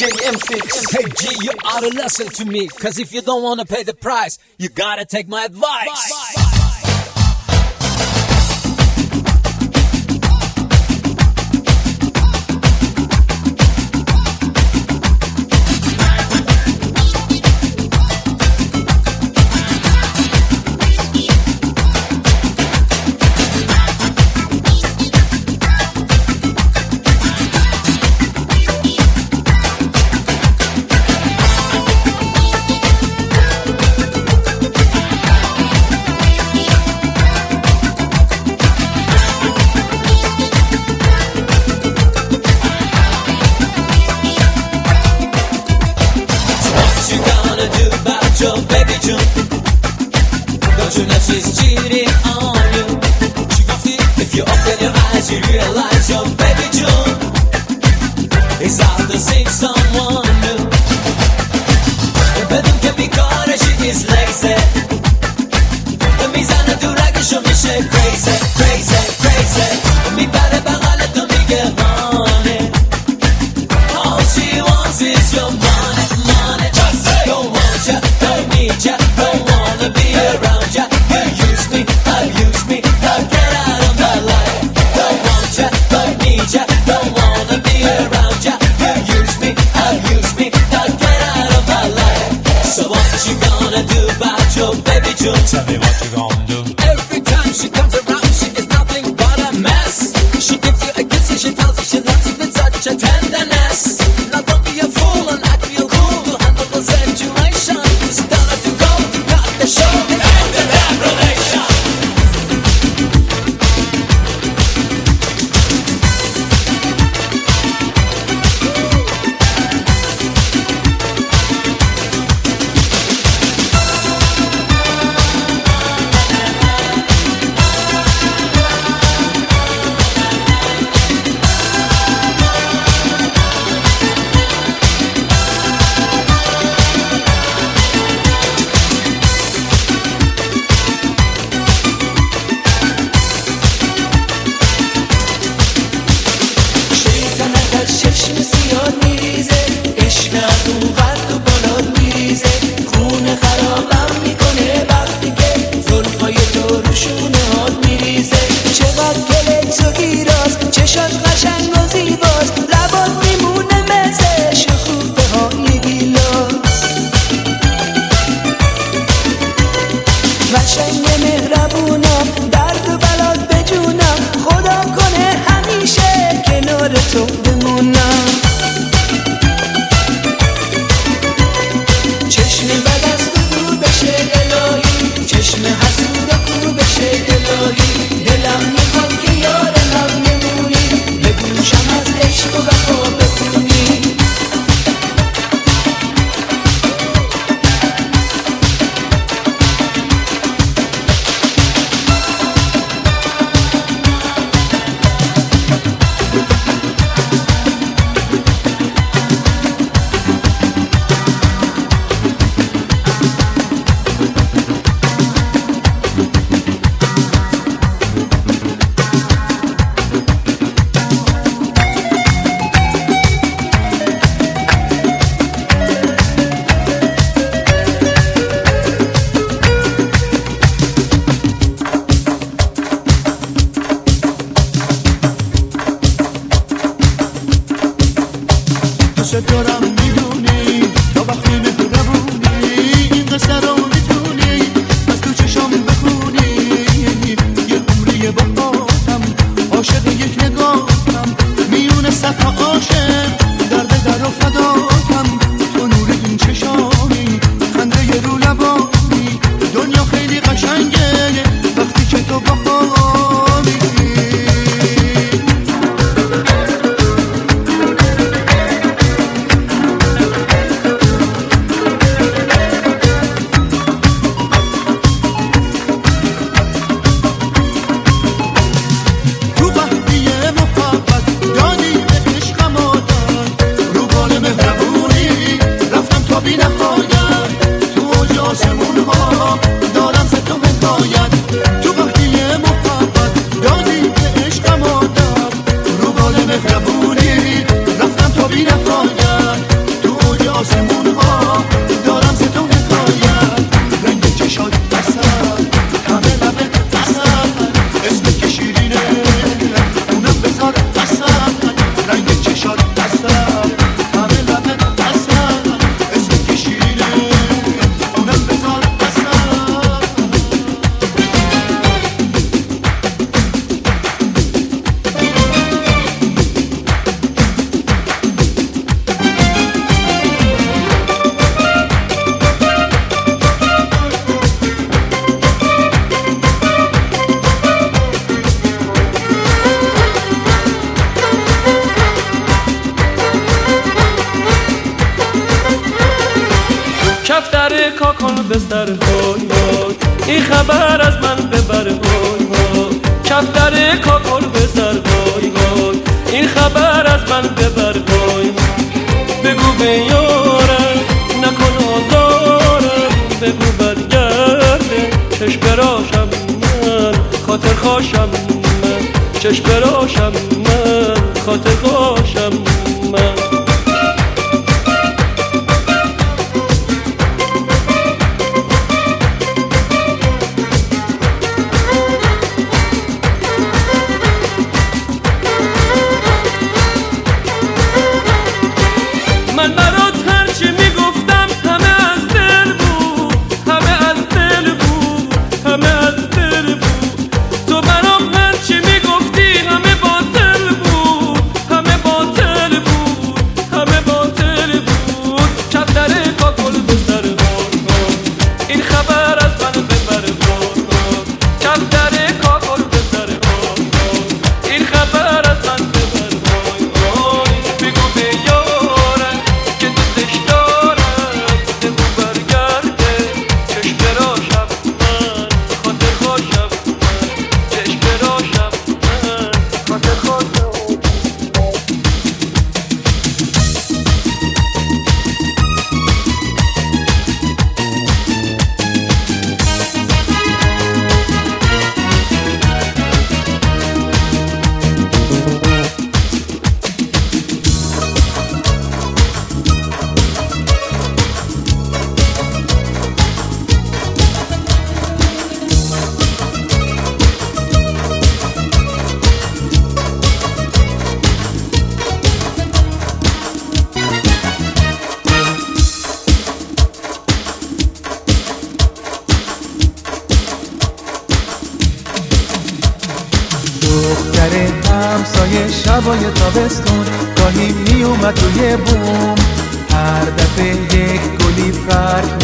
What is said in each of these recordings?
DJ M6. Hey G, you oughta listen to me, cause if you don't wanna pay the price, you gotta take my advice. Bye. Bye. You'll tell me what you're gonna do. shut کاکل به سر های این خبر از من ببر های کفتر کاکل به سر های این خبر از من ببر های بگو به یارم نکن آزارم بگو برگرده چشم براشم من. خاطر خواشم من. چشم براشم من. خاطر شبای تابستون گاهی میومد توی بوم. هر دفعه یک گلی فرق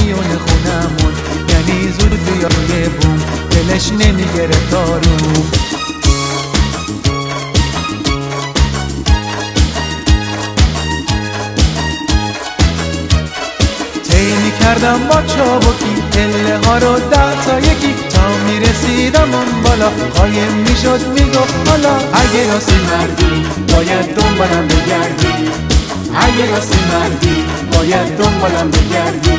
میونه خونمون. یعنی زود بیا روی بوم دلش نمی‌گرفت آروم. کردم با چابکی پله ها رو ده یکی. تا می‌رسیدم اون بالا قایم می‌شد می‌گفت حالا اگه راستی مردی باید دنبالم بگردی. اگه راستی مردی باید دنبالم بگردی.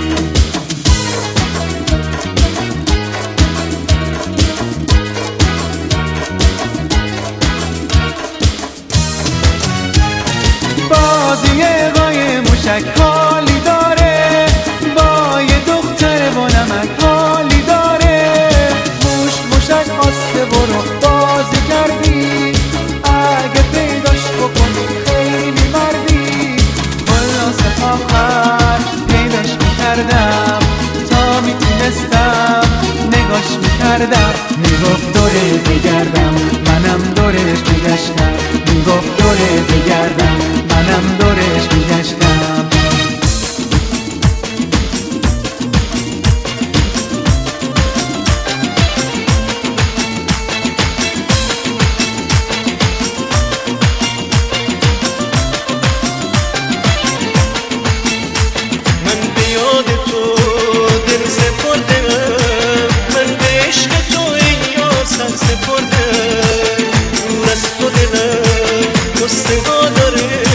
بازی قای موشک حالی می‌کردم. تا می‌تونستم نگاش می‌کردم. می‌گفت دوره بگردم. منم دورش میگشتم می‌گفت دوره بگردم. منم دورش você.